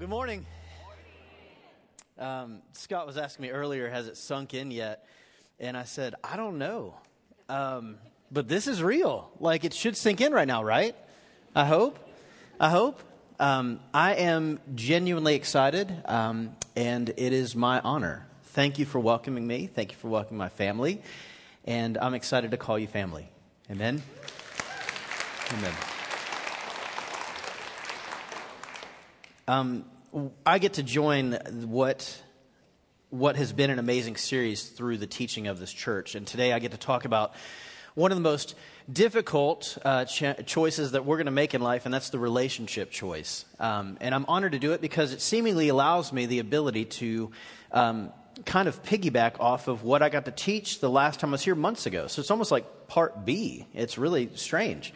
good morning. Um, Scott was asking me earlier, has it sunk in yet? And I said, I don't know. Um, but this is real. Like it should sink in right now, right? I hope. I hope. Um, I am genuinely excited, um, and it is my honor. Thank you for welcoming me. Thank you for welcoming my family. And I'm excited to call you family. Amen. Amen. Um, I get to join what what has been an amazing series through the teaching of this church, and today I get to talk about one of the most difficult uh, ch- choices that we're going to make in life, and that's the relationship choice. Um, and I'm honored to do it because it seemingly allows me the ability to um, kind of piggyback off of what I got to teach the last time I was here months ago. So it's almost like part B. It's really strange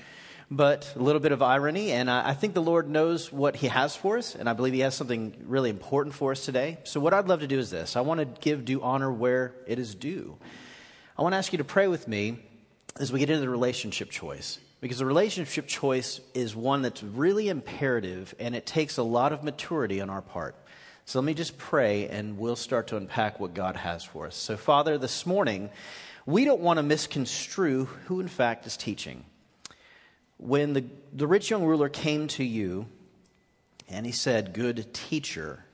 but a little bit of irony. And I, I think the Lord knows what He has for us, and I believe He has something really important for us today. So, what I'd love to do is this I want to give due honor where it is due. I want to ask you to pray with me as we get into the relationship choice. Because the relationship choice is one that's really imperative and it takes a lot of maturity on our part. So let me just pray and we'll start to unpack what God has for us. So, Father, this morning, we don't want to misconstrue who, in fact, is teaching when the, the rich young ruler came to you and he said, Good teacher,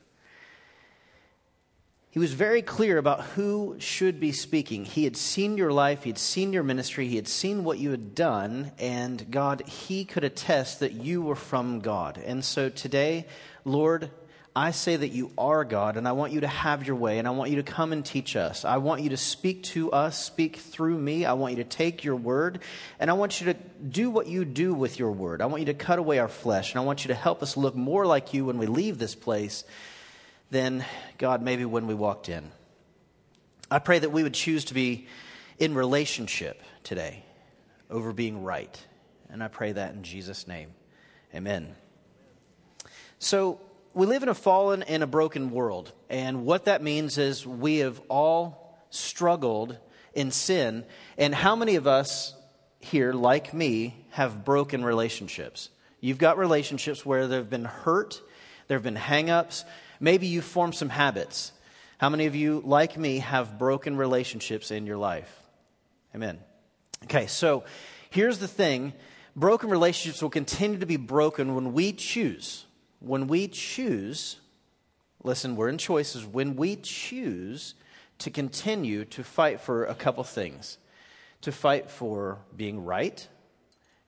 he was very clear about who should be speaking. He had seen your life, he had seen your ministry, he had seen what you had done, and God, he could attest that you were from God. And so today, Lord, I say that you are God, and I want you to have your way, and I want you to come and teach us. I want you to speak to us, speak through me. I want you to take your word, and I want you to do what you do with your word. I want you to cut away our flesh, and I want you to help us look more like you when we leave this place than, God, maybe when we walked in. I pray that we would choose to be in relationship today over being right. And I pray that in Jesus' name. Amen. So, we live in a fallen and a broken world. And what that means is we have all struggled in sin. And how many of us here, like me, have broken relationships? You've got relationships where there have been hurt, there have been hangups. maybe you've formed some habits. How many of you, like me, have broken relationships in your life? Amen. Okay, so here's the thing broken relationships will continue to be broken when we choose when we choose, listen, we're in choices, when we choose to continue to fight for a couple things to fight for being right,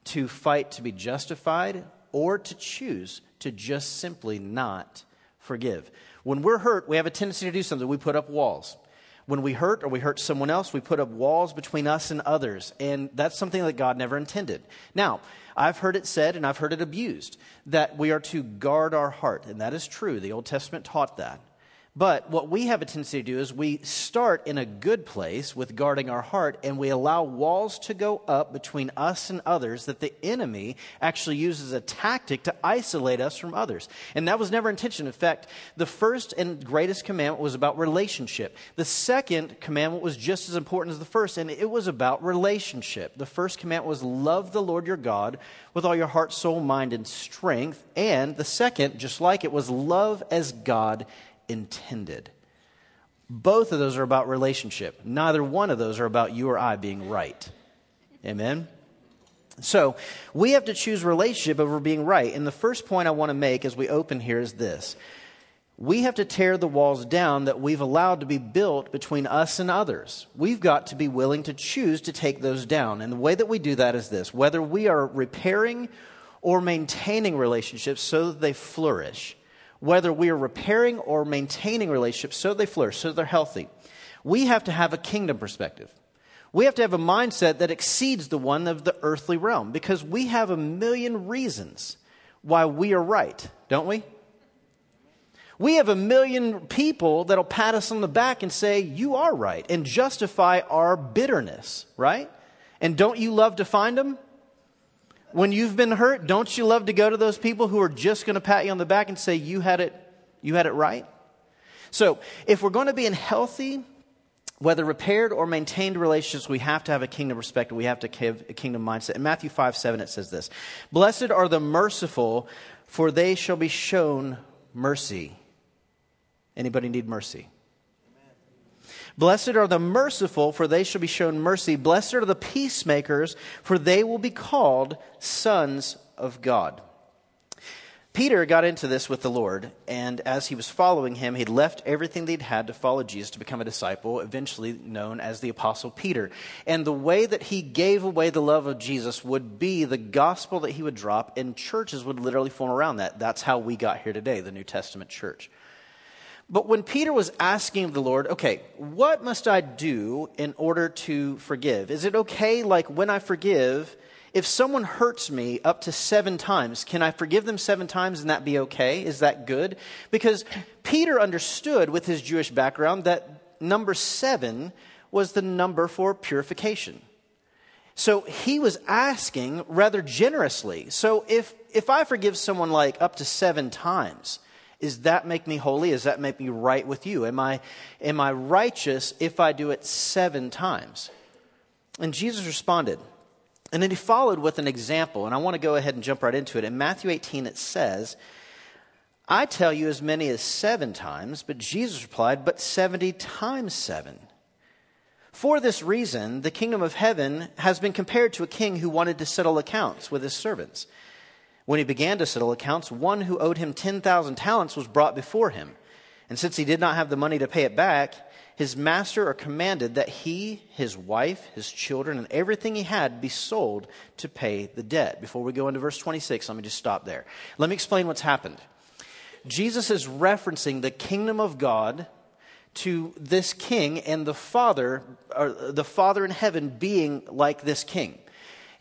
to fight to be justified, or to choose to just simply not forgive. When we're hurt, we have a tendency to do something. We put up walls. When we hurt or we hurt someone else, we put up walls between us and others. And that's something that God never intended. Now, I've heard it said and I've heard it abused that we are to guard our heart. And that is true. The Old Testament taught that. But what we have a tendency to do is we start in a good place with guarding our heart and we allow walls to go up between us and others that the enemy actually uses a tactic to isolate us from others. And that was never intention. In fact, the first and greatest commandment was about relationship. The second commandment was just as important as the first, and it was about relationship. The first commandment was love the Lord your God with all your heart, soul, mind, and strength. And the second, just like it, was love as God intended. Both of those are about relationship. Neither one of those are about you or I being right. Amen? So, we have to choose relationship over being right. And the first point I want to make as we open here is this we have to tear the walls down that we've allowed to be built between us and others. We've got to be willing to choose to take those down. And the way that we do that is this whether we are repairing or maintaining relationships so that they flourish whether we are repairing or maintaining relationships so they flourish, so they're healthy, we have to have a kingdom perspective. We have to have a mindset that exceeds the one of the earthly realm because we have a million reasons why we are right, don't we? We have a million people that'll pat us on the back and say, You are right, and justify our bitterness, right? And don't you love to find them? When you've been hurt, don't you love to go to those people who are just going to pat you on the back and say, you had it, you had it right? So, if we're going to be in healthy, whether repaired or maintained relationships, we have to have a kingdom perspective. We have to have a kingdom mindset. In Matthew 5 7, it says this Blessed are the merciful, for they shall be shown mercy. Anybody need mercy? Blessed are the merciful, for they shall be shown mercy. Blessed are the peacemakers, for they will be called sons of God. Peter got into this with the Lord, and as he was following him, he'd left everything that he'd had to follow Jesus to become a disciple, eventually known as the Apostle Peter. And the way that he gave away the love of Jesus would be the gospel that he would drop, and churches would literally form around that. That's how we got here today, the New Testament church. But when Peter was asking the Lord, okay, what must I do in order to forgive? Is it okay, like when I forgive, if someone hurts me up to seven times, can I forgive them seven times and that be okay? Is that good? Because Peter understood with his Jewish background that number seven was the number for purification. So he was asking rather generously. So if, if I forgive someone like up to seven times, does that make me holy? Does that make me right with you? Am I, am I righteous if I do it seven times? And Jesus responded, and then he followed with an example, and I want to go ahead and jump right into it. In Matthew 18, it says, I tell you as many as seven times, but Jesus replied, but 70 times seven. For this reason, the kingdom of heaven has been compared to a king who wanted to settle accounts with his servants. When he began to settle accounts, one who owed him 10,000 talents was brought before him. And since he did not have the money to pay it back, his master commanded that he, his wife, his children, and everything he had be sold to pay the debt. Before we go into verse 26, let me just stop there. Let me explain what's happened. Jesus is referencing the kingdom of God to this king and the father, or the father in heaven being like this king.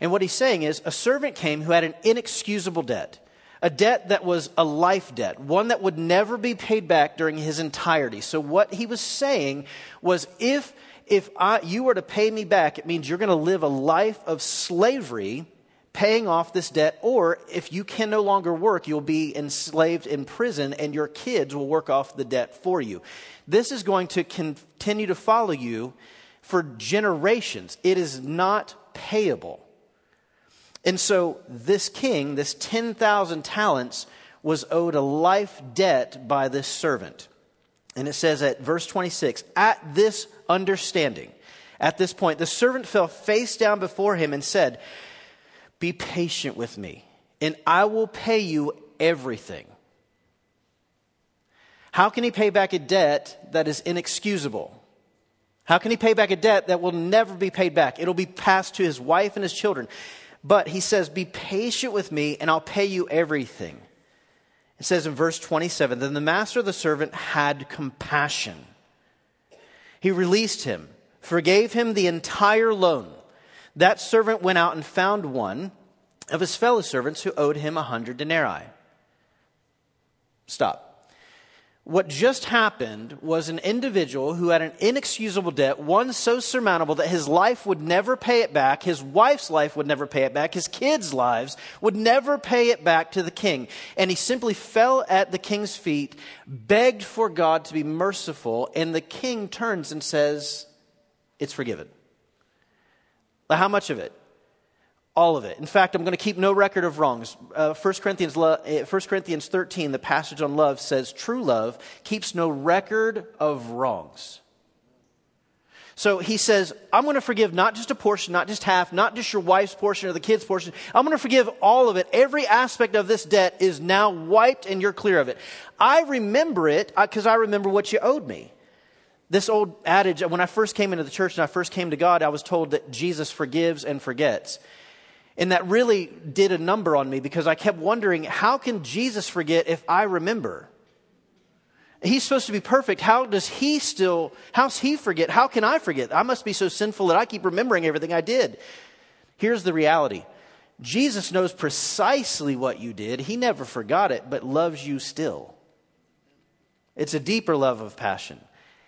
And what he's saying is a servant came who had an inexcusable debt a debt that was a life debt, one that would never be paid back during his entirety. So what he was saying was if if I, you were to pay me back, it means you're going to live a life of slavery paying off this debt, or if you can no longer work, you'll be enslaved in prison and your kids will work off the debt for you. This is going to continue to follow you for generations. It is not payable. And so this king, this 10,000 talents, was owed a life debt by this servant. And it says at verse 26 At this understanding, at this point, the servant fell face down before him and said, Be patient with me, and I will pay you everything. How can he pay back a debt that is inexcusable? How can he pay back a debt that will never be paid back? It'll be passed to his wife and his children. But he says, Be patient with me, and I'll pay you everything. It says in verse 27 Then the master of the servant had compassion. He released him, forgave him the entire loan. That servant went out and found one of his fellow servants who owed him a hundred denarii. Stop. What just happened was an individual who had an inexcusable debt, one so surmountable that his life would never pay it back, his wife's life would never pay it back, his kids' lives would never pay it back to the king. And he simply fell at the king's feet, begged for God to be merciful, and the king turns and says, It's forgiven. How much of it? All of it. In fact, I'm going to keep no record of wrongs. Uh, 1, Corinthians, 1 eh, Corinthians 13, the passage on love says, True love keeps no record of wrongs. So he says, I'm going to forgive not just a portion, not just half, not just your wife's portion or the kid's portion. I'm going to forgive all of it. Every aspect of this debt is now wiped and you're clear of it. I remember it because uh, I remember what you owed me. This old adage, when I first came into the church and I first came to God, I was told that Jesus forgives and forgets. And that really did a number on me because I kept wondering how can Jesus forget if I remember? He's supposed to be perfect. How does he still, how's he forget? How can I forget? I must be so sinful that I keep remembering everything I did. Here's the reality Jesus knows precisely what you did. He never forgot it, but loves you still. It's a deeper love of passion.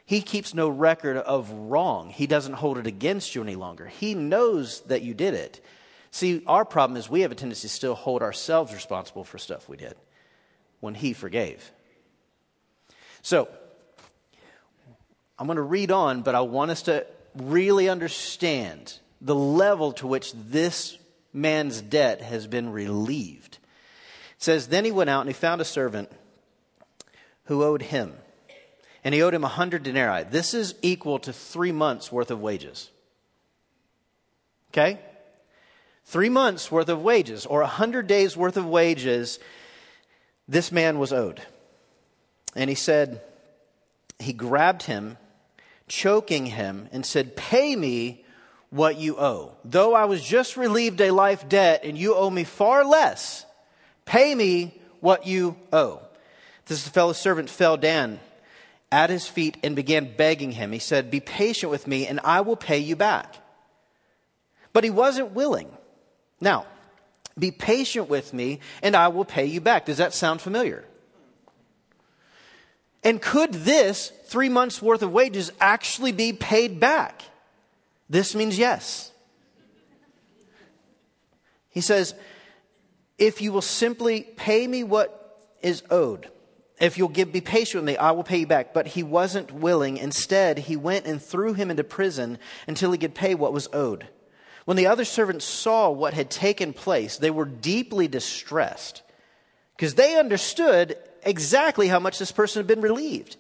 He keeps no record of wrong. He doesn't hold it against you any longer. He knows that you did it. See, our problem is we have a tendency to still hold ourselves responsible for stuff we did when He forgave. So, I'm going to read on, but I want us to really understand the level to which this man's debt has been relieved. It says, Then he went out and he found a servant who owed him. And he owed him a hundred denarii. This is equal to three months' worth of wages. Okay? Three months' worth of wages, or a hundred days' worth of wages, this man was owed. And he said, he grabbed him, choking him, and said, Pay me what you owe. Though I was just relieved a life debt and you owe me far less, pay me what you owe. This fellow servant fell down at his feet and began begging him. He said, Be patient with me and I will pay you back. But he wasn't willing. Now, be patient with me and I will pay you back. Does that sound familiar? And could this three months worth of wages actually be paid back? This means yes. He says, if you will simply pay me what is owed, if you'll give, be patient with me, I will pay you back. But he wasn't willing. Instead, he went and threw him into prison until he could pay what was owed. When the other servants saw what had taken place, they were deeply distressed because they understood exactly how much this person had been relieved.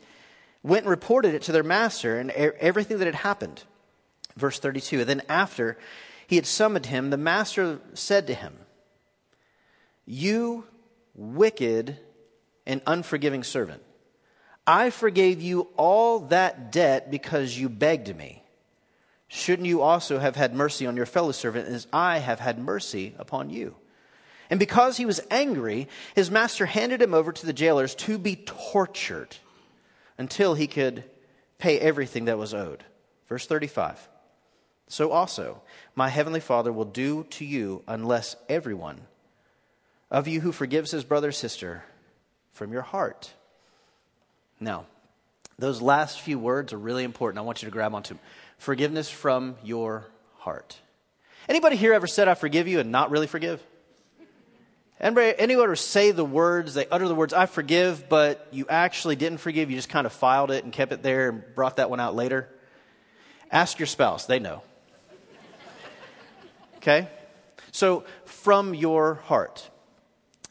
Went and reported it to their master and everything that had happened. Verse 32. And then after he had summoned him, the master said to him, You wicked and unforgiving servant, I forgave you all that debt because you begged me. Shouldn't you also have had mercy on your fellow servant as I have had mercy upon you? And because he was angry, his master handed him over to the jailers to be tortured until he could pay everything that was owed. Verse 35. So also, my heavenly Father will do to you unless everyone of you who forgives his brother or sister from your heart. Now, those last few words are really important. I want you to grab onto them. Forgiveness from your heart. Anybody here ever said, I forgive you and not really forgive? Anybody, anyone ever say the words, they utter the words, I forgive, but you actually didn't forgive, you just kind of filed it and kept it there and brought that one out later? Ask your spouse, they know. Okay? So, from your heart.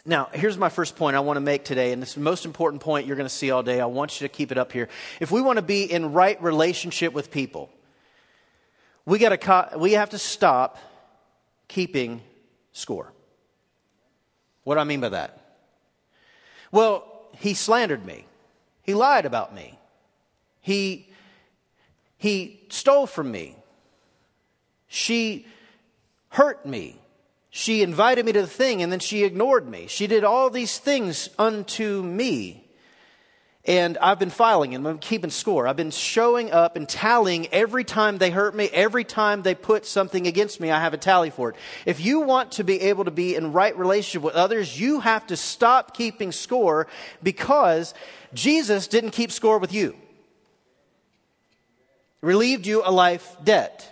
Now, here's my first point I want to make today, and this is the most important point you're going to see all day. I want you to keep it up here. If we want to be in right relationship with people, we, gotta, we have to stop keeping score. What do I mean by that? Well, he slandered me. He lied about me. He, he stole from me. She hurt me. She invited me to the thing and then she ignored me. She did all these things unto me. And I've been filing and I'm keeping score. I've been showing up and tallying every time they hurt me, every time they put something against me, I have a tally for it. If you want to be able to be in right relationship with others, you have to stop keeping score because Jesus didn't keep score with you. Relieved you a life debt.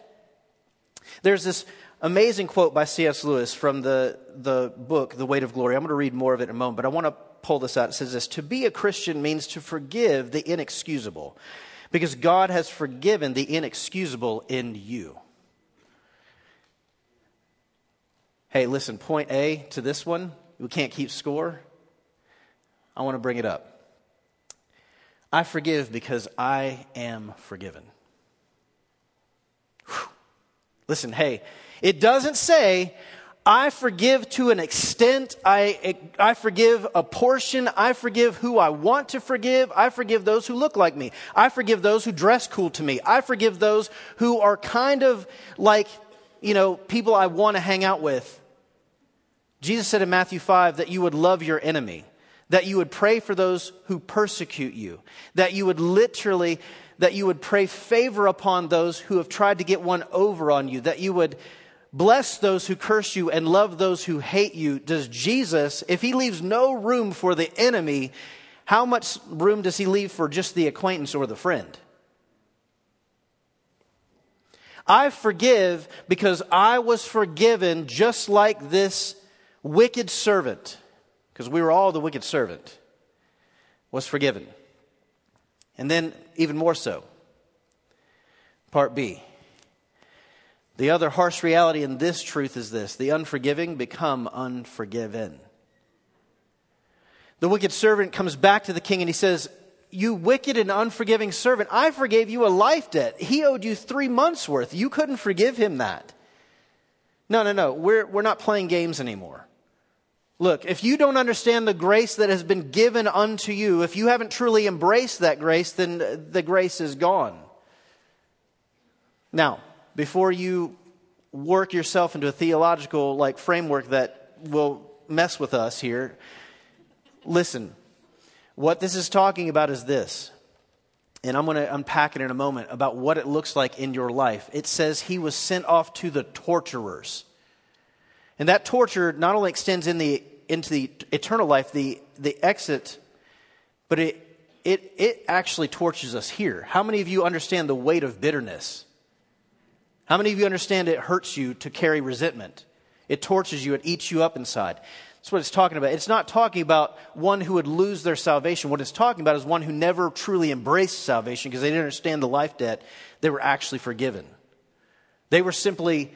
There's this amazing quote by C.S. Lewis from the, the book, The Weight of Glory. I'm going to read more of it in a moment, but I want to pull this out. It says this To be a Christian means to forgive the inexcusable, because God has forgiven the inexcusable in you. Hey, listen, point A to this one, we can't keep score. I want to bring it up. I forgive because I am forgiven. Whew. Listen, hey, it doesn't say, I forgive to an extent. I, I forgive a portion. I forgive who I want to forgive. I forgive those who look like me. I forgive those who dress cool to me. I forgive those who are kind of like, you know, people I want to hang out with. Jesus said in Matthew 5 that you would love your enemy, that you would pray for those who persecute you, that you would literally, that you would pray favor upon those who have tried to get one over on you, that you would Bless those who curse you and love those who hate you. Does Jesus, if he leaves no room for the enemy, how much room does he leave for just the acquaintance or the friend? I forgive because I was forgiven just like this wicked servant, because we were all the wicked servant, was forgiven. And then, even more so, part B. The other harsh reality in this truth is this the unforgiving become unforgiven. The wicked servant comes back to the king and he says, You wicked and unforgiving servant, I forgave you a life debt. He owed you three months' worth. You couldn't forgive him that. No, no, no. We're, we're not playing games anymore. Look, if you don't understand the grace that has been given unto you, if you haven't truly embraced that grace, then the grace is gone. Now, before you work yourself into a theological like framework that will mess with us here, listen. What this is talking about is this. And I'm going to unpack it in a moment about what it looks like in your life. It says he was sent off to the torturers. And that torture not only extends in the, into the eternal life, the, the exit, but it, it, it actually tortures us here. How many of you understand the weight of bitterness? How many of you understand it hurts you to carry resentment? It tortures you, it eats you up inside. That's what it's talking about. It's not talking about one who would lose their salvation. What it's talking about is one who never truly embraced salvation because they didn't understand the life debt. They were actually forgiven. They were simply,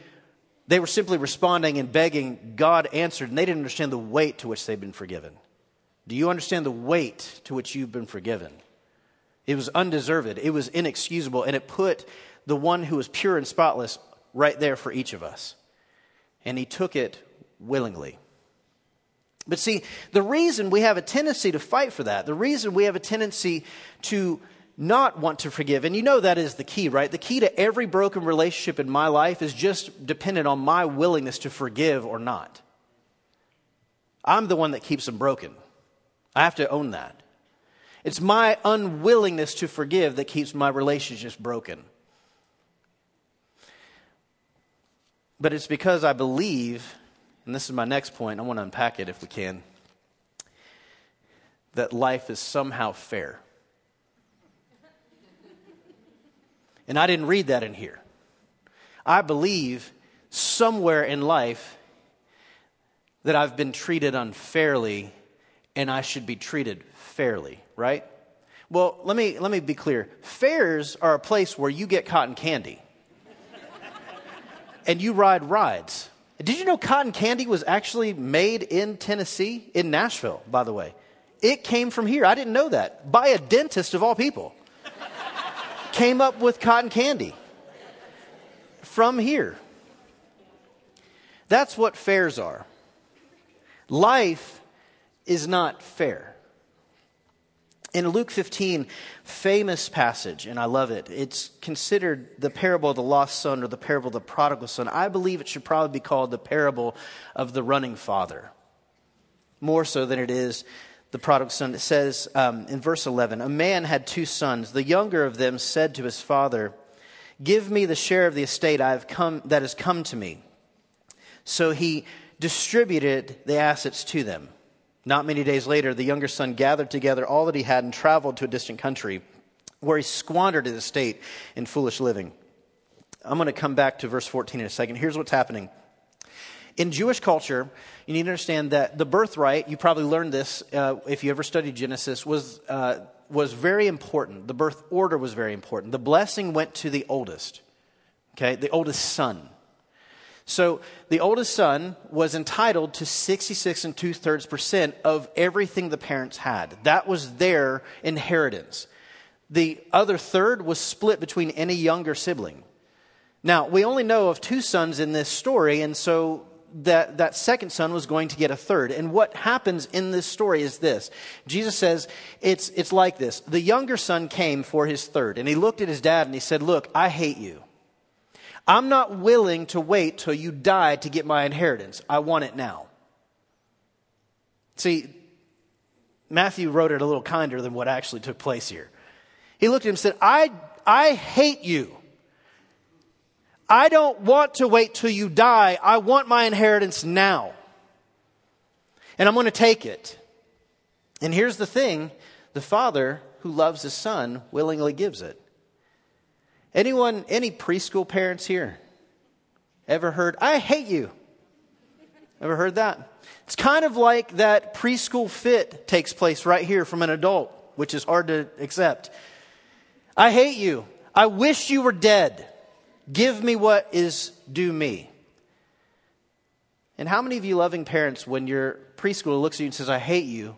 they were simply responding and begging. God answered, and they didn't understand the weight to which they've been forgiven. Do you understand the weight to which you've been forgiven? It was undeserved, it was inexcusable, and it put the one who was pure and spotless right there for each of us. And he took it willingly. But see, the reason we have a tendency to fight for that, the reason we have a tendency to not want to forgive, and you know that is the key, right? The key to every broken relationship in my life is just dependent on my willingness to forgive or not. I'm the one that keeps them broken. I have to own that. It's my unwillingness to forgive that keeps my relationships broken. But it's because I believe, and this is my next point, I want to unpack it if we can, that life is somehow fair. And I didn't read that in here. I believe somewhere in life that I've been treated unfairly and I should be treated fairly, right? Well, let me, let me be clear. Fairs are a place where you get cotton candy and you ride rides. Did you know cotton candy was actually made in Tennessee, in Nashville, by the way? It came from here. I didn't know that. By a dentist of all people. came up with cotton candy from here. That's what fairs are. Life is not fair. In Luke 15, famous passage, and I love it. It's considered the parable of the lost son or the parable of the prodigal son. I believe it should probably be called the parable of the running father, more so than it is the prodigal son. It says um, in verse 11 A man had two sons. The younger of them said to his father, Give me the share of the estate I have come, that has come to me. So he distributed the assets to them. Not many days later, the younger son gathered together all that he had and traveled to a distant country where he squandered his estate in foolish living. I'm going to come back to verse 14 in a second. Here's what's happening. In Jewish culture, you need to understand that the birthright, you probably learned this uh, if you ever studied Genesis, was, uh, was very important. The birth order was very important. The blessing went to the oldest, okay, the oldest son. So the oldest son was entitled to 66 and two thirds percent of everything the parents had. That was their inheritance. The other third was split between any younger sibling. Now, we only know of two sons in this story, and so that, that second son was going to get a third. And what happens in this story is this Jesus says it's, it's like this. The younger son came for his third, and he looked at his dad and he said, Look, I hate you. I'm not willing to wait till you die to get my inheritance. I want it now. See, Matthew wrote it a little kinder than what actually took place here. He looked at him and said, I, I hate you. I don't want to wait till you die. I want my inheritance now. And I'm going to take it. And here's the thing the father who loves his son willingly gives it. Anyone, any preschool parents here ever heard, I hate you? Ever heard that? It's kind of like that preschool fit takes place right here from an adult, which is hard to accept. I hate you. I wish you were dead. Give me what is due me. And how many of you loving parents, when your preschooler looks at you and says, I hate you,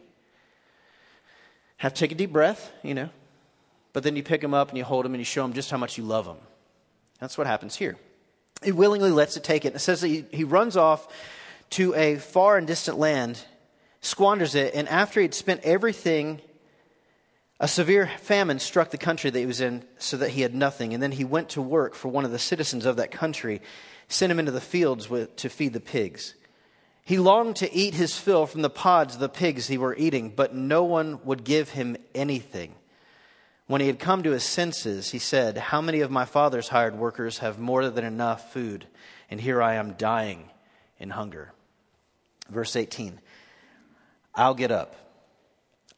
have to take a deep breath, you know, but then you pick them up and you hold them and you show them just how much you love them. That's what happens here. He willingly lets it take it. It says that he, he runs off to a far and distant land, squanders it, and after he'd spent everything, a severe famine struck the country that he was in so that he had nothing. And then he went to work for one of the citizens of that country, sent him into the fields with, to feed the pigs. He longed to eat his fill from the pods of the pigs he were eating, but no one would give him anything. When he had come to his senses, he said, How many of my father's hired workers have more than enough food, and here I am dying in hunger? Verse 18 I'll get up.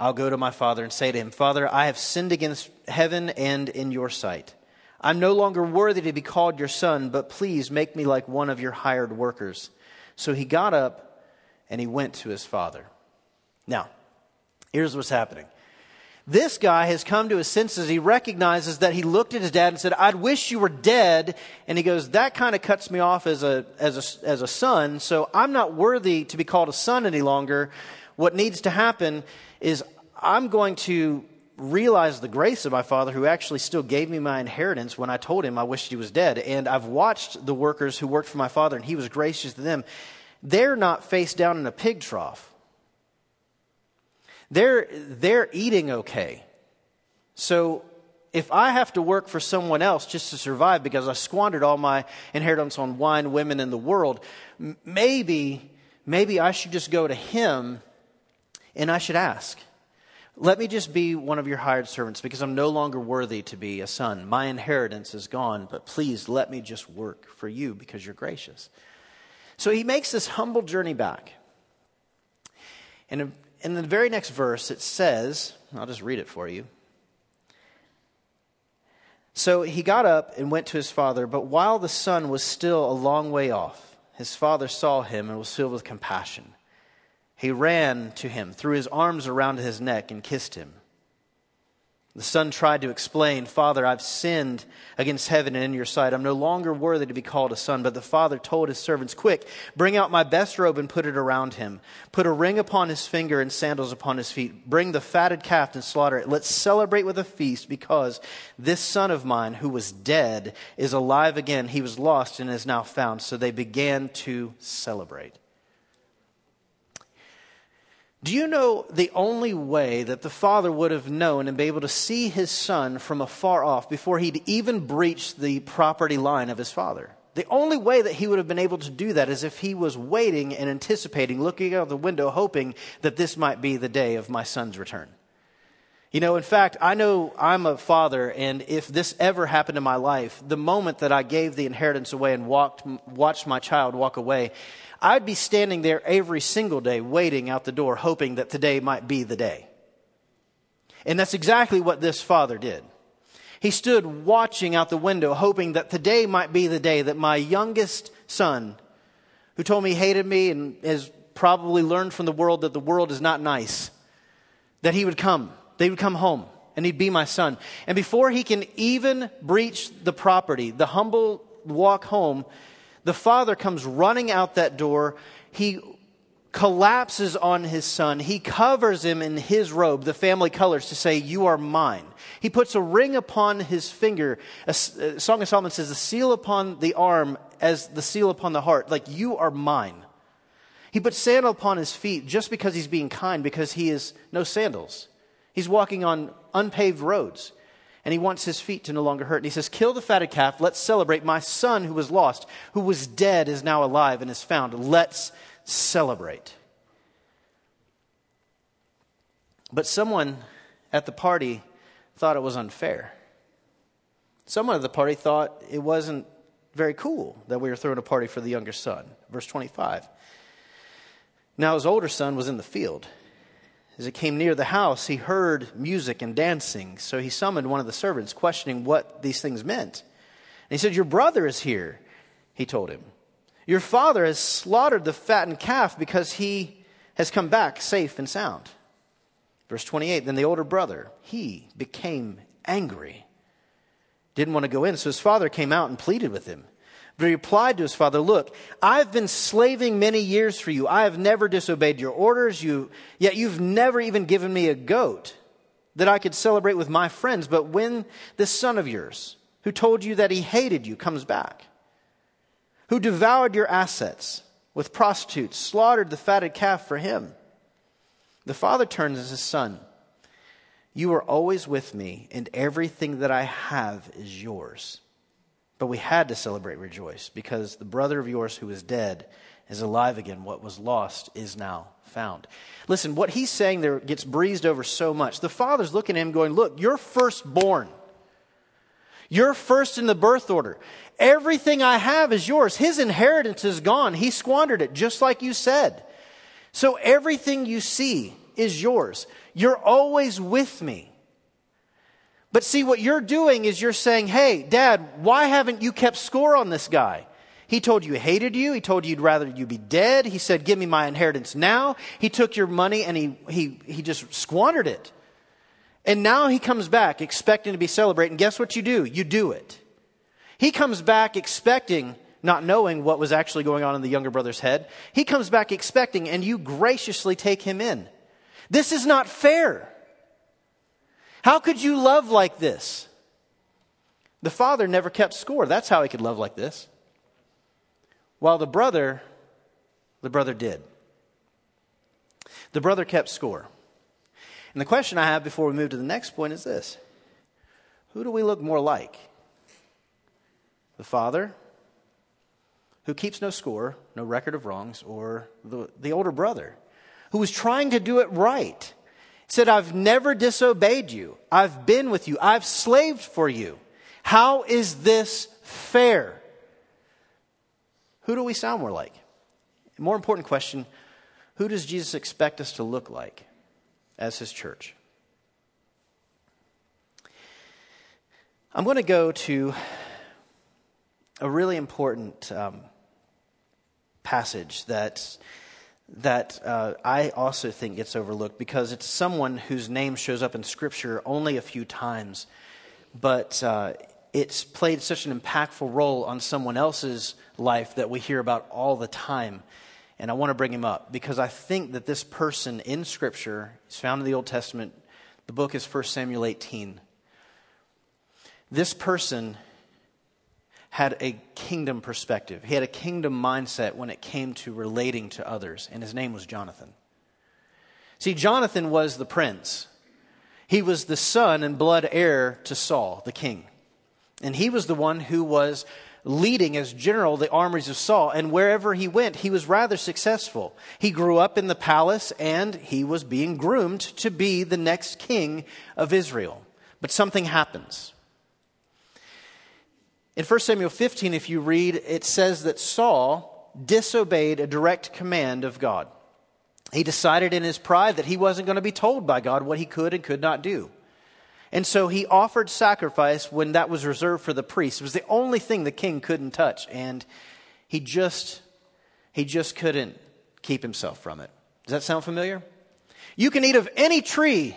I'll go to my father and say to him, Father, I have sinned against heaven and in your sight. I'm no longer worthy to be called your son, but please make me like one of your hired workers. So he got up and he went to his father. Now, here's what's happening. This guy has come to his senses. He recognizes that he looked at his dad and said, I'd wish you were dead. And he goes, That kind of cuts me off as a, as, a, as a son, so I'm not worthy to be called a son any longer. What needs to happen is I'm going to realize the grace of my father who actually still gave me my inheritance when I told him I wished he was dead. And I've watched the workers who worked for my father, and he was gracious to them. They're not face down in a pig trough. They're, they're eating okay. So if I have to work for someone else just to survive because I squandered all my inheritance on wine, women, and the world, maybe, maybe I should just go to him and I should ask. Let me just be one of your hired servants because I'm no longer worthy to be a son. My inheritance is gone, but please let me just work for you because you're gracious. So he makes this humble journey back. And in the very next verse, it says, I'll just read it for you. So he got up and went to his father, but while the son was still a long way off, his father saw him and was filled with compassion. He ran to him, threw his arms around his neck, and kissed him. The son tried to explain, Father, I've sinned against heaven and in your sight. I'm no longer worthy to be called a son. But the father told his servants, Quick, bring out my best robe and put it around him. Put a ring upon his finger and sandals upon his feet. Bring the fatted calf and slaughter it. Let's celebrate with a feast because this son of mine who was dead is alive again. He was lost and is now found. So they began to celebrate. Do you know the only way that the father would have known and be able to see his son from afar off before he'd even breached the property line of his father? The only way that he would have been able to do that is if he was waiting and anticipating, looking out the window, hoping that this might be the day of my son's return. You know, in fact, I know I'm a father, and if this ever happened in my life, the moment that I gave the inheritance away and walked, watched my child walk away, I'd be standing there every single day waiting out the door, hoping that today might be the day. And that's exactly what this father did. He stood watching out the window, hoping that today might be the day that my youngest son, who told me he hated me and has probably learned from the world that the world is not nice, that he would come. They would come home and he'd be my son. And before he can even breach the property, the humble walk home, the father comes running out that door. He collapses on his son. He covers him in his robe, the family colors, to say, You are mine. He puts a ring upon his finger. A, a Song of Solomon says, The seal upon the arm as the seal upon the heart, like, You are mine. He puts sandal upon his feet just because he's being kind, because he is no sandals. He's walking on unpaved roads and he wants his feet to no longer hurt. And he says, Kill the fatted calf. Let's celebrate. My son who was lost, who was dead, is now alive and is found. Let's celebrate. But someone at the party thought it was unfair. Someone at the party thought it wasn't very cool that we were throwing a party for the younger son. Verse 25. Now his older son was in the field. As it came near the house, he heard music and dancing. So he summoned one of the servants, questioning what these things meant. And he said, Your brother is here, he told him. Your father has slaughtered the fattened calf because he has come back safe and sound. Verse 28 Then the older brother, he became angry, didn't want to go in. So his father came out and pleaded with him. But he replied to his father, Look, I've been slaving many years for you. I have never disobeyed your orders, you, yet you've never even given me a goat that I could celebrate with my friends, but when this son of yours, who told you that he hated you, comes back, who devoured your assets with prostitutes, slaughtered the fatted calf for him, the father turns to his son. You are always with me, and everything that I have is yours. But we had to celebrate, rejoice, because the brother of yours who is dead is alive again. What was lost is now found. Listen, what he's saying there gets breezed over so much. The father's looking at him going, Look, you're firstborn. You're first in the birth order. Everything I have is yours. His inheritance is gone. He squandered it, just like you said. So everything you see is yours. You're always with me. But see, what you're doing is you're saying, Hey, dad, why haven't you kept score on this guy? He told you he hated you. He told you he'd rather you be dead. He said, Give me my inheritance now. He took your money and he, he, he just squandered it. And now he comes back expecting to be celebrated. And guess what you do? You do it. He comes back expecting, not knowing what was actually going on in the younger brother's head. He comes back expecting, and you graciously take him in. This is not fair. How could you love like this? The father never kept score. That's how he could love like this. While the brother, the brother did. The brother kept score. And the question I have before we move to the next point is this Who do we look more like? The father, who keeps no score, no record of wrongs, or the, the older brother, who was trying to do it right? Said, I've never disobeyed you. I've been with you. I've slaved for you. How is this fair? Who do we sound more like? More important question who does Jesus expect us to look like as his church? I'm going to go to a really important um, passage that, that uh, I also think gets overlooked because it's someone whose name shows up in Scripture only a few times, but uh, it's played such an impactful role on someone else's life that we hear about all the time. And I want to bring him up because I think that this person in Scripture is found in the Old Testament. The book is 1 Samuel 18. This person had a kingdom perspective. He had a kingdom mindset when it came to relating to others, and his name was Jonathan. See, Jonathan was the prince. He was the son and blood heir to Saul, the king. And he was the one who was leading as general the armies of Saul. And wherever he went, he was rather successful. He grew up in the palace and he was being groomed to be the next king of Israel. But something happens. In 1 Samuel 15, if you read, it says that Saul disobeyed a direct command of God. He decided in his pride that he wasn't going to be told by God what he could and could not do. And so he offered sacrifice when that was reserved for the priest. It was the only thing the king couldn't touch. And he just, he just couldn't keep himself from it. Does that sound familiar? You can eat of any tree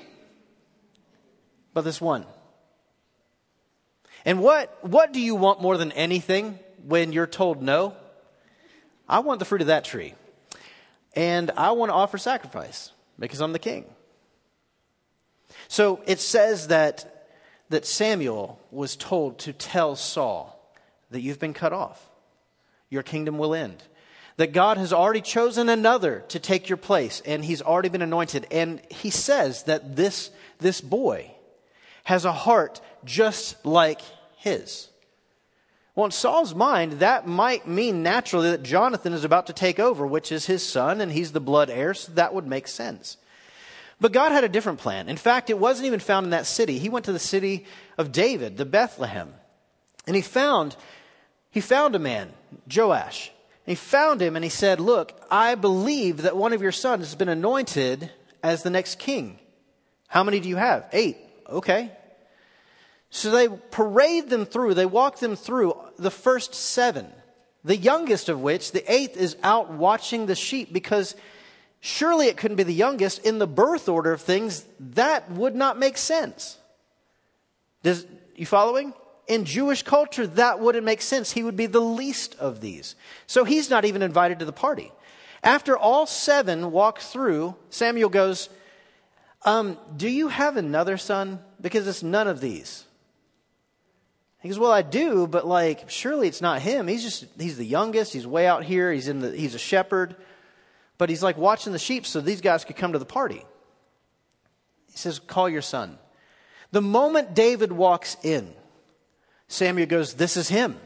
but this one. And what, what do you want more than anything when you're told no? I want the fruit of that tree. And I want to offer sacrifice because I'm the king. So it says that, that Samuel was told to tell Saul that you've been cut off, your kingdom will end. That God has already chosen another to take your place, and he's already been anointed. And he says that this, this boy has a heart just like his. Well, in Saul's mind, that might mean naturally that Jonathan is about to take over, which is his son, and he's the blood heir, so that would make sense. But God had a different plan. In fact, it wasn't even found in that city. He went to the city of David, the Bethlehem. And he found he found a man, Joash. And he found him and he said, "Look, I believe that one of your sons has been anointed as the next king. How many do you have? 8. Okay. So they parade them through, they walk them through the first 7. The youngest of which, the eighth, is out watching the sheep because Surely it couldn't be the youngest. In the birth order of things, that would not make sense. Does, you following? In Jewish culture, that wouldn't make sense. He would be the least of these. So he's not even invited to the party. After all seven walk through, Samuel goes, um, Do you have another son? Because it's none of these. He goes, Well, I do, but like, surely it's not him. He's just, he's the youngest. He's way out here. He's, in the, he's a shepherd. But he's like watching the sheep so these guys could come to the party. He says, Call your son. The moment David walks in, Samuel goes, This is him.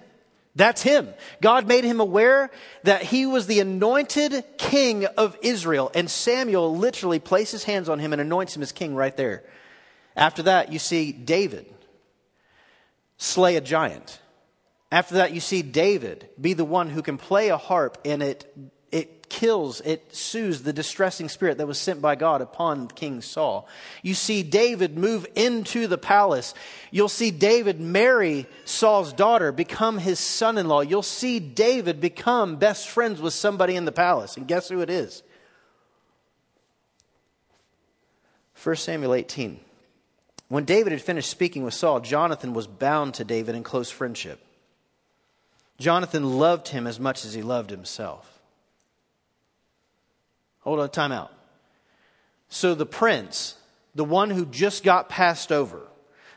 That's him. God made him aware that he was the anointed king of Israel. And Samuel literally places hands on him and anoints him as king right there. After that, you see David slay a giant. After that, you see David be the one who can play a harp and it it kills, it soothes the distressing spirit that was sent by God upon King Saul. You see David move into the palace. You'll see David marry Saul's daughter, become his son in law. You'll see David become best friends with somebody in the palace. And guess who it is? 1 Samuel 18. When David had finished speaking with Saul, Jonathan was bound to David in close friendship. Jonathan loved him as much as he loved himself. Hold on, time out. So the prince, the one who just got passed over,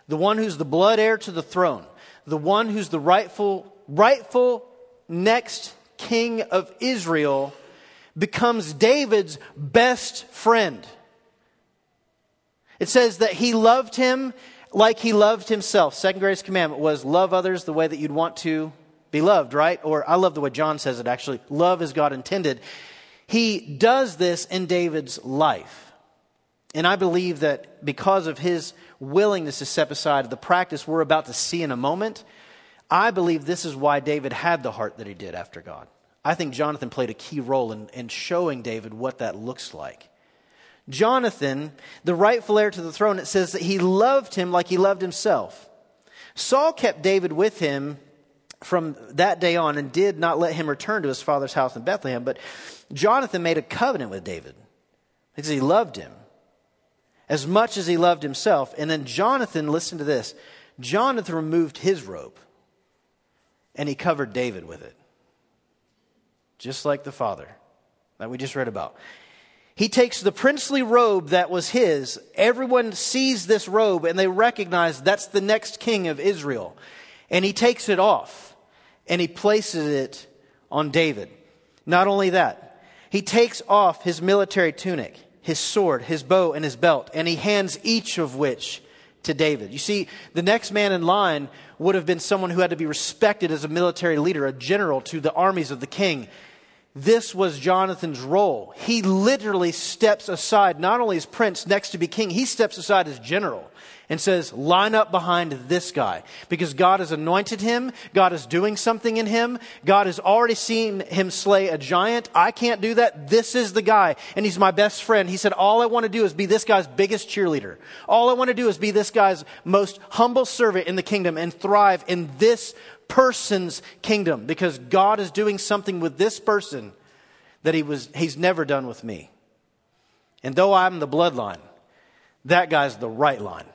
the one who's the blood heir to the throne, the one who's the rightful, rightful next king of Israel, becomes David's best friend. It says that he loved him like he loved himself. Second greatest commandment was love others the way that you'd want to be loved, right? Or I love the way John says it actually. Love as God intended. He does this in David's life. And I believe that because of his willingness to step aside the practice we're about to see in a moment, I believe this is why David had the heart that he did after God. I think Jonathan played a key role in, in showing David what that looks like. Jonathan, the rightful heir to the throne, it says that he loved him like he loved himself. Saul kept David with him from that day on and did not let him return to his father's house in Bethlehem. But Jonathan made a covenant with David because he loved him as much as he loved himself. And then Jonathan, listen to this Jonathan removed his robe and he covered David with it, just like the father that we just read about. He takes the princely robe that was his. Everyone sees this robe and they recognize that's the next king of Israel. And he takes it off and he places it on David. Not only that, he takes off his military tunic, his sword, his bow, and his belt, and he hands each of which to David. You see, the next man in line would have been someone who had to be respected as a military leader, a general to the armies of the king. This was Jonathan's role. He literally steps aside, not only as prince next to be king, he steps aside as general and says, line up behind this guy because God has anointed him. God is doing something in him. God has already seen him slay a giant. I can't do that. This is the guy. And he's my best friend. He said, all I want to do is be this guy's biggest cheerleader. All I want to do is be this guy's most humble servant in the kingdom and thrive in this person's kingdom because God is doing something with this person that he was, he's never done with me. And though I'm the bloodline, that guy's the right line.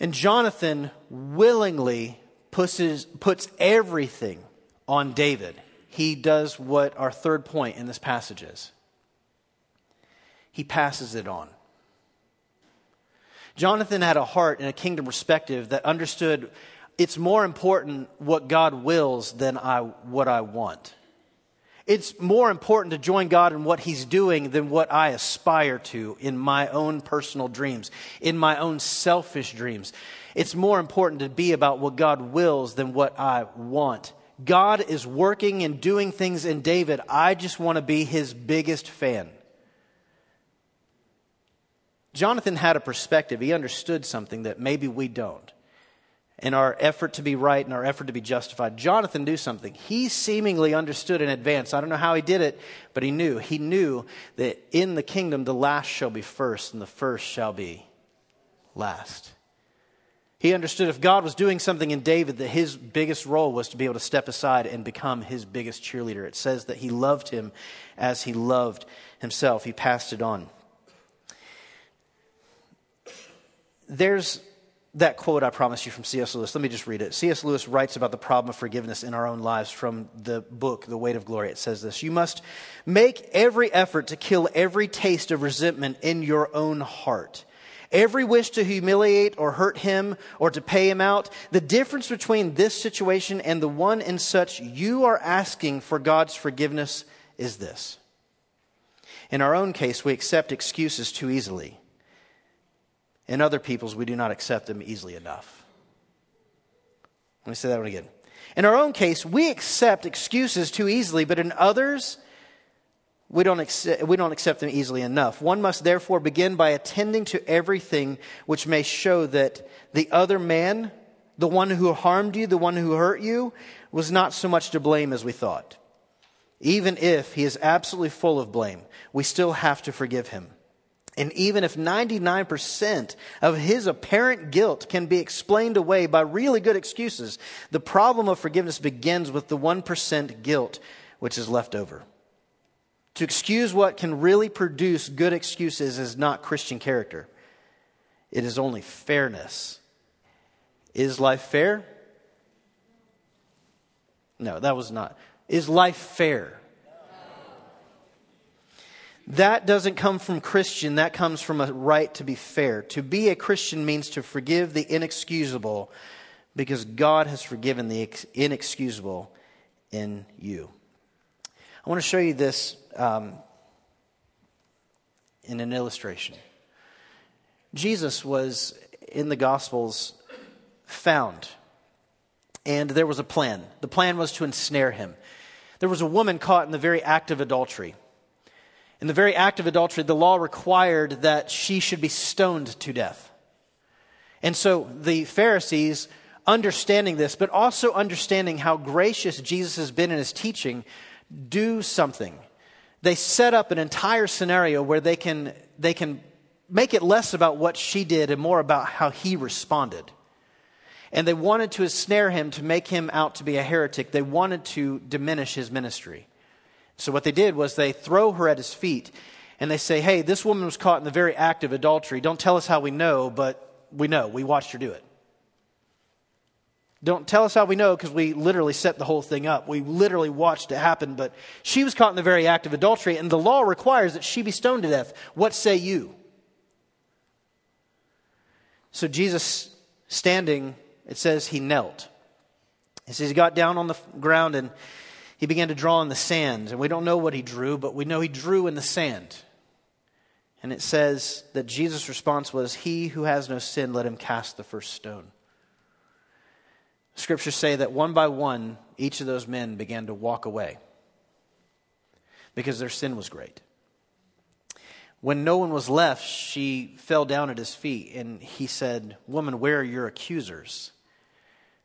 And Jonathan willingly puts, puts everything on David. He does what our third point in this passage is he passes it on. Jonathan had a heart and a kingdom perspective that understood it's more important what God wills than I, what I want. It's more important to join God in what He's doing than what I aspire to in my own personal dreams, in my own selfish dreams. It's more important to be about what God wills than what I want. God is working and doing things in David. I just want to be his biggest fan. Jonathan had a perspective. He understood something that maybe we don't in our effort to be right and our effort to be justified. Jonathan knew something. He seemingly understood in advance. I don't know how he did it, but he knew. He knew that in the kingdom, the last shall be first, and the first shall be last. He understood if God was doing something in David, that his biggest role was to be able to step aside and become his biggest cheerleader. It says that he loved him as he loved himself, he passed it on. There's that quote I promised you from C.S. Lewis. Let me just read it. C.S. Lewis writes about the problem of forgiveness in our own lives from the book, The Weight of Glory. It says this You must make every effort to kill every taste of resentment in your own heart. Every wish to humiliate or hurt him or to pay him out. The difference between this situation and the one in such you are asking for God's forgiveness is this. In our own case, we accept excuses too easily. In other people's, we do not accept them easily enough. Let me say that one again. In our own case, we accept excuses too easily, but in others, we don't, accept, we don't accept them easily enough. One must therefore begin by attending to everything which may show that the other man, the one who harmed you, the one who hurt you, was not so much to blame as we thought. Even if he is absolutely full of blame, we still have to forgive him. And even if 99% of his apparent guilt can be explained away by really good excuses, the problem of forgiveness begins with the 1% guilt which is left over. To excuse what can really produce good excuses is not Christian character, it is only fairness. Is life fair? No, that was not. Is life fair? That doesn't come from Christian, that comes from a right to be fair. To be a Christian means to forgive the inexcusable because God has forgiven the inexcusable in you. I want to show you this um, in an illustration. Jesus was in the Gospels found, and there was a plan. The plan was to ensnare him. There was a woman caught in the very act of adultery. In the very act of adultery, the law required that she should be stoned to death. And so the Pharisees, understanding this, but also understanding how gracious Jesus has been in his teaching, do something. They set up an entire scenario where they can, they can make it less about what she did and more about how he responded. And they wanted to ensnare him to make him out to be a heretic. They wanted to diminish his ministry. So what they did was they throw her at his feet and they say, Hey, this woman was caught in the very act of adultery. Don't tell us how we know, but we know. We watched her do it. Don't tell us how we know because we literally set the whole thing up. We literally watched it happen, but she was caught in the very act of adultery, and the law requires that she be stoned to death. What say you? So Jesus, standing, it says he knelt. It says he got down on the ground and he began to draw in the sand. And we don't know what he drew, but we know he drew in the sand. And it says that Jesus' response was, He who has no sin, let him cast the first stone. Scriptures say that one by one, each of those men began to walk away because their sin was great. When no one was left, she fell down at his feet and he said, Woman, where are your accusers?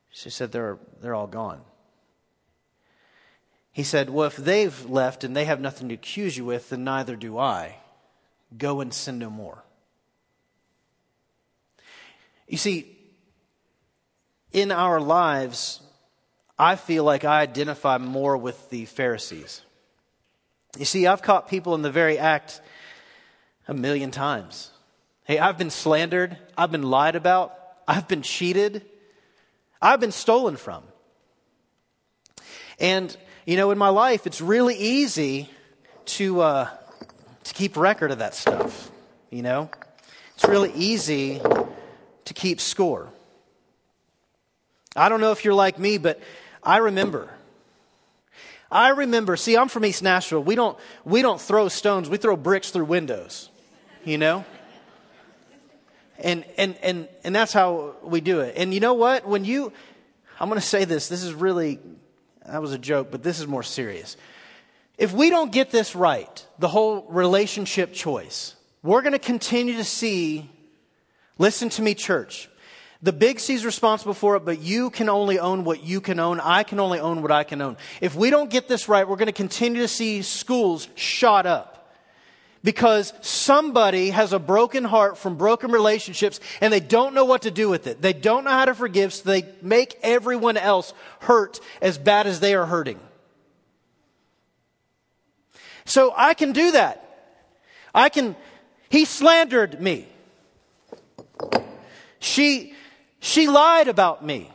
She said, They're, they're all gone. He said, Well, if they've left and they have nothing to accuse you with, then neither do I. Go and sin no more. You see, in our lives, I feel like I identify more with the Pharisees. You see, I've caught people in the very act a million times. Hey, I've been slandered, I've been lied about, I've been cheated, I've been stolen from. And you know, in my life, it's really easy to, uh, to keep record of that stuff. You know, it's really easy to keep score. I don't know if you're like me, but I remember. I remember, see, I'm from East Nashville. We don't, we don't throw stones, we throw bricks through windows, you know? And, and, and, and that's how we do it. And you know what? When you, I'm going to say this, this is really that was a joke, but this is more serious. If we don't get this right, the whole relationship choice, we're going to continue to see, listen to me, church. The big C is responsible for it, but you can only own what you can own. I can only own what I can own. If we don't get this right, we're going to continue to see schools shot up because somebody has a broken heart from broken relationships and they don't know what to do with it. They don't know how to forgive, so they make everyone else hurt as bad as they are hurting. So I can do that. I can, he slandered me. She she lied about me.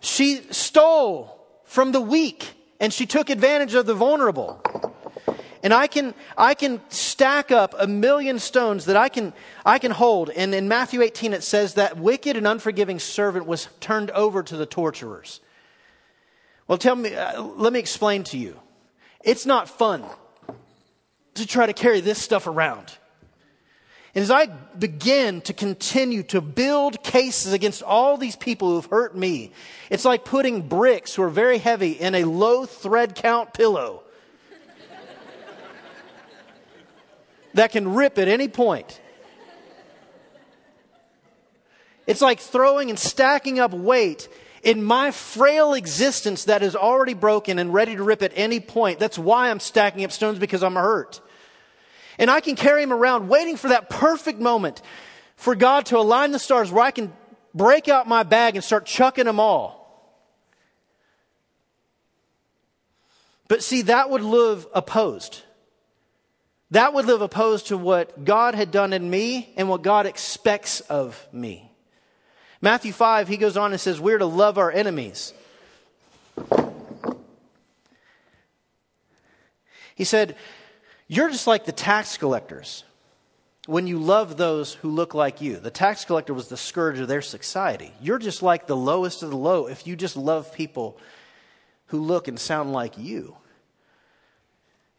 She stole from the weak and she took advantage of the vulnerable. And I can, I can stack up a million stones that I can, I can hold. And in Matthew 18, it says that wicked and unforgiving servant was turned over to the torturers. Well, tell me, uh, let me explain to you. It's not fun to try to carry this stuff around. And as I begin to continue to build cases against all these people who've hurt me, it's like putting bricks who are very heavy in a low thread count pillow that can rip at any point. It's like throwing and stacking up weight in my frail existence that is already broken and ready to rip at any point. That's why I'm stacking up stones because I'm hurt. And I can carry him around waiting for that perfect moment for God to align the stars where I can break out my bag and start chucking them all. But see, that would live opposed. That would live opposed to what God had done in me and what God expects of me. Matthew 5, he goes on and says, We're to love our enemies. He said, you're just like the tax collectors when you love those who look like you. The tax collector was the scourge of their society. You're just like the lowest of the low if you just love people who look and sound like you.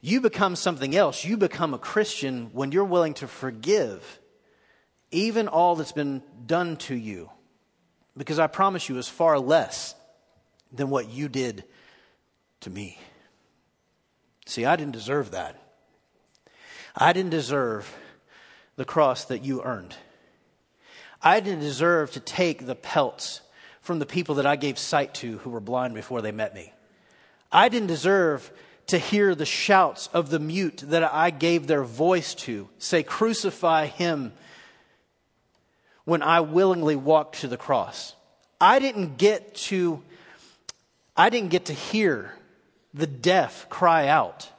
You become something else. You become a Christian when you're willing to forgive even all that's been done to you. Because I promise you, is far less than what you did to me. See, I didn't deserve that. I didn't deserve the cross that you earned. I didn't deserve to take the pelts from the people that I gave sight to who were blind before they met me. I didn't deserve to hear the shouts of the mute that I gave their voice to say, Crucify him, when I willingly walked to the cross. I didn't get to, I didn't get to hear the deaf cry out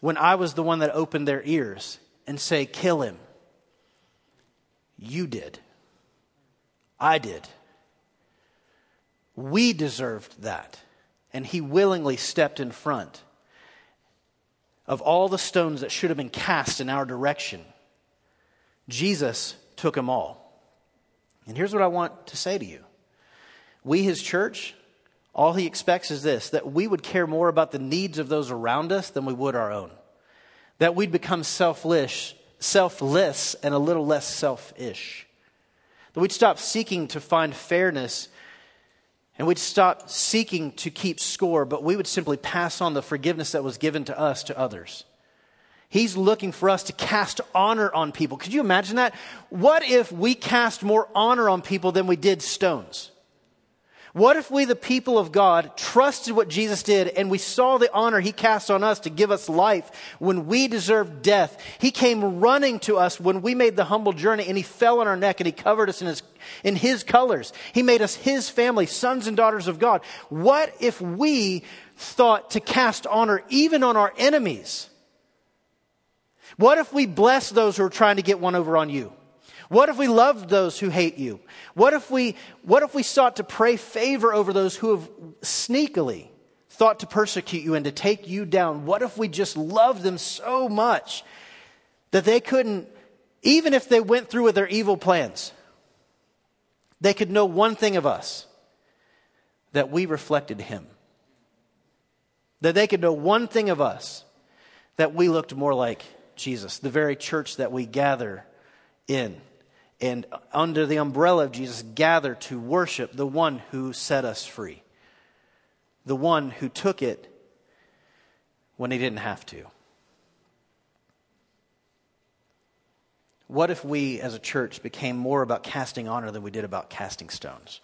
when I was the one that opened their ears and say, Kill him. You did. I did. We deserved that. And he willingly stepped in front of all the stones that should have been cast in our direction. Jesus took them all. And here's what I want to say to you we, his church, all he expects is this that we would care more about the needs of those around us than we would our own. That we'd become selfless, selfless and a little less selfish. That we'd stop seeking to find fairness and we'd stop seeking to keep score, but we would simply pass on the forgiveness that was given to us to others. He's looking for us to cast honor on people. Could you imagine that? What if we cast more honor on people than we did stones? What if we, the people of God, trusted what Jesus did and we saw the honor he cast on us to give us life when we deserved death? He came running to us when we made the humble journey and he fell on our neck and he covered us in his, in his colors. He made us his family, sons and daughters of God. What if we thought to cast honor even on our enemies? What if we bless those who are trying to get one over on you? What if we loved those who hate you? What if we, what if we sought to pray favor over those who have sneakily thought to persecute you and to take you down? What if we just loved them so much that they couldn't, even if they went through with their evil plans, they could know one thing of us that we reflected Him. That they could know one thing of us that we looked more like Jesus, the very church that we gather in and under the umbrella of Jesus gather to worship the one who set us free, the one who took it when he didn't have to. What if we as a church became more about casting honor than we did about casting stones?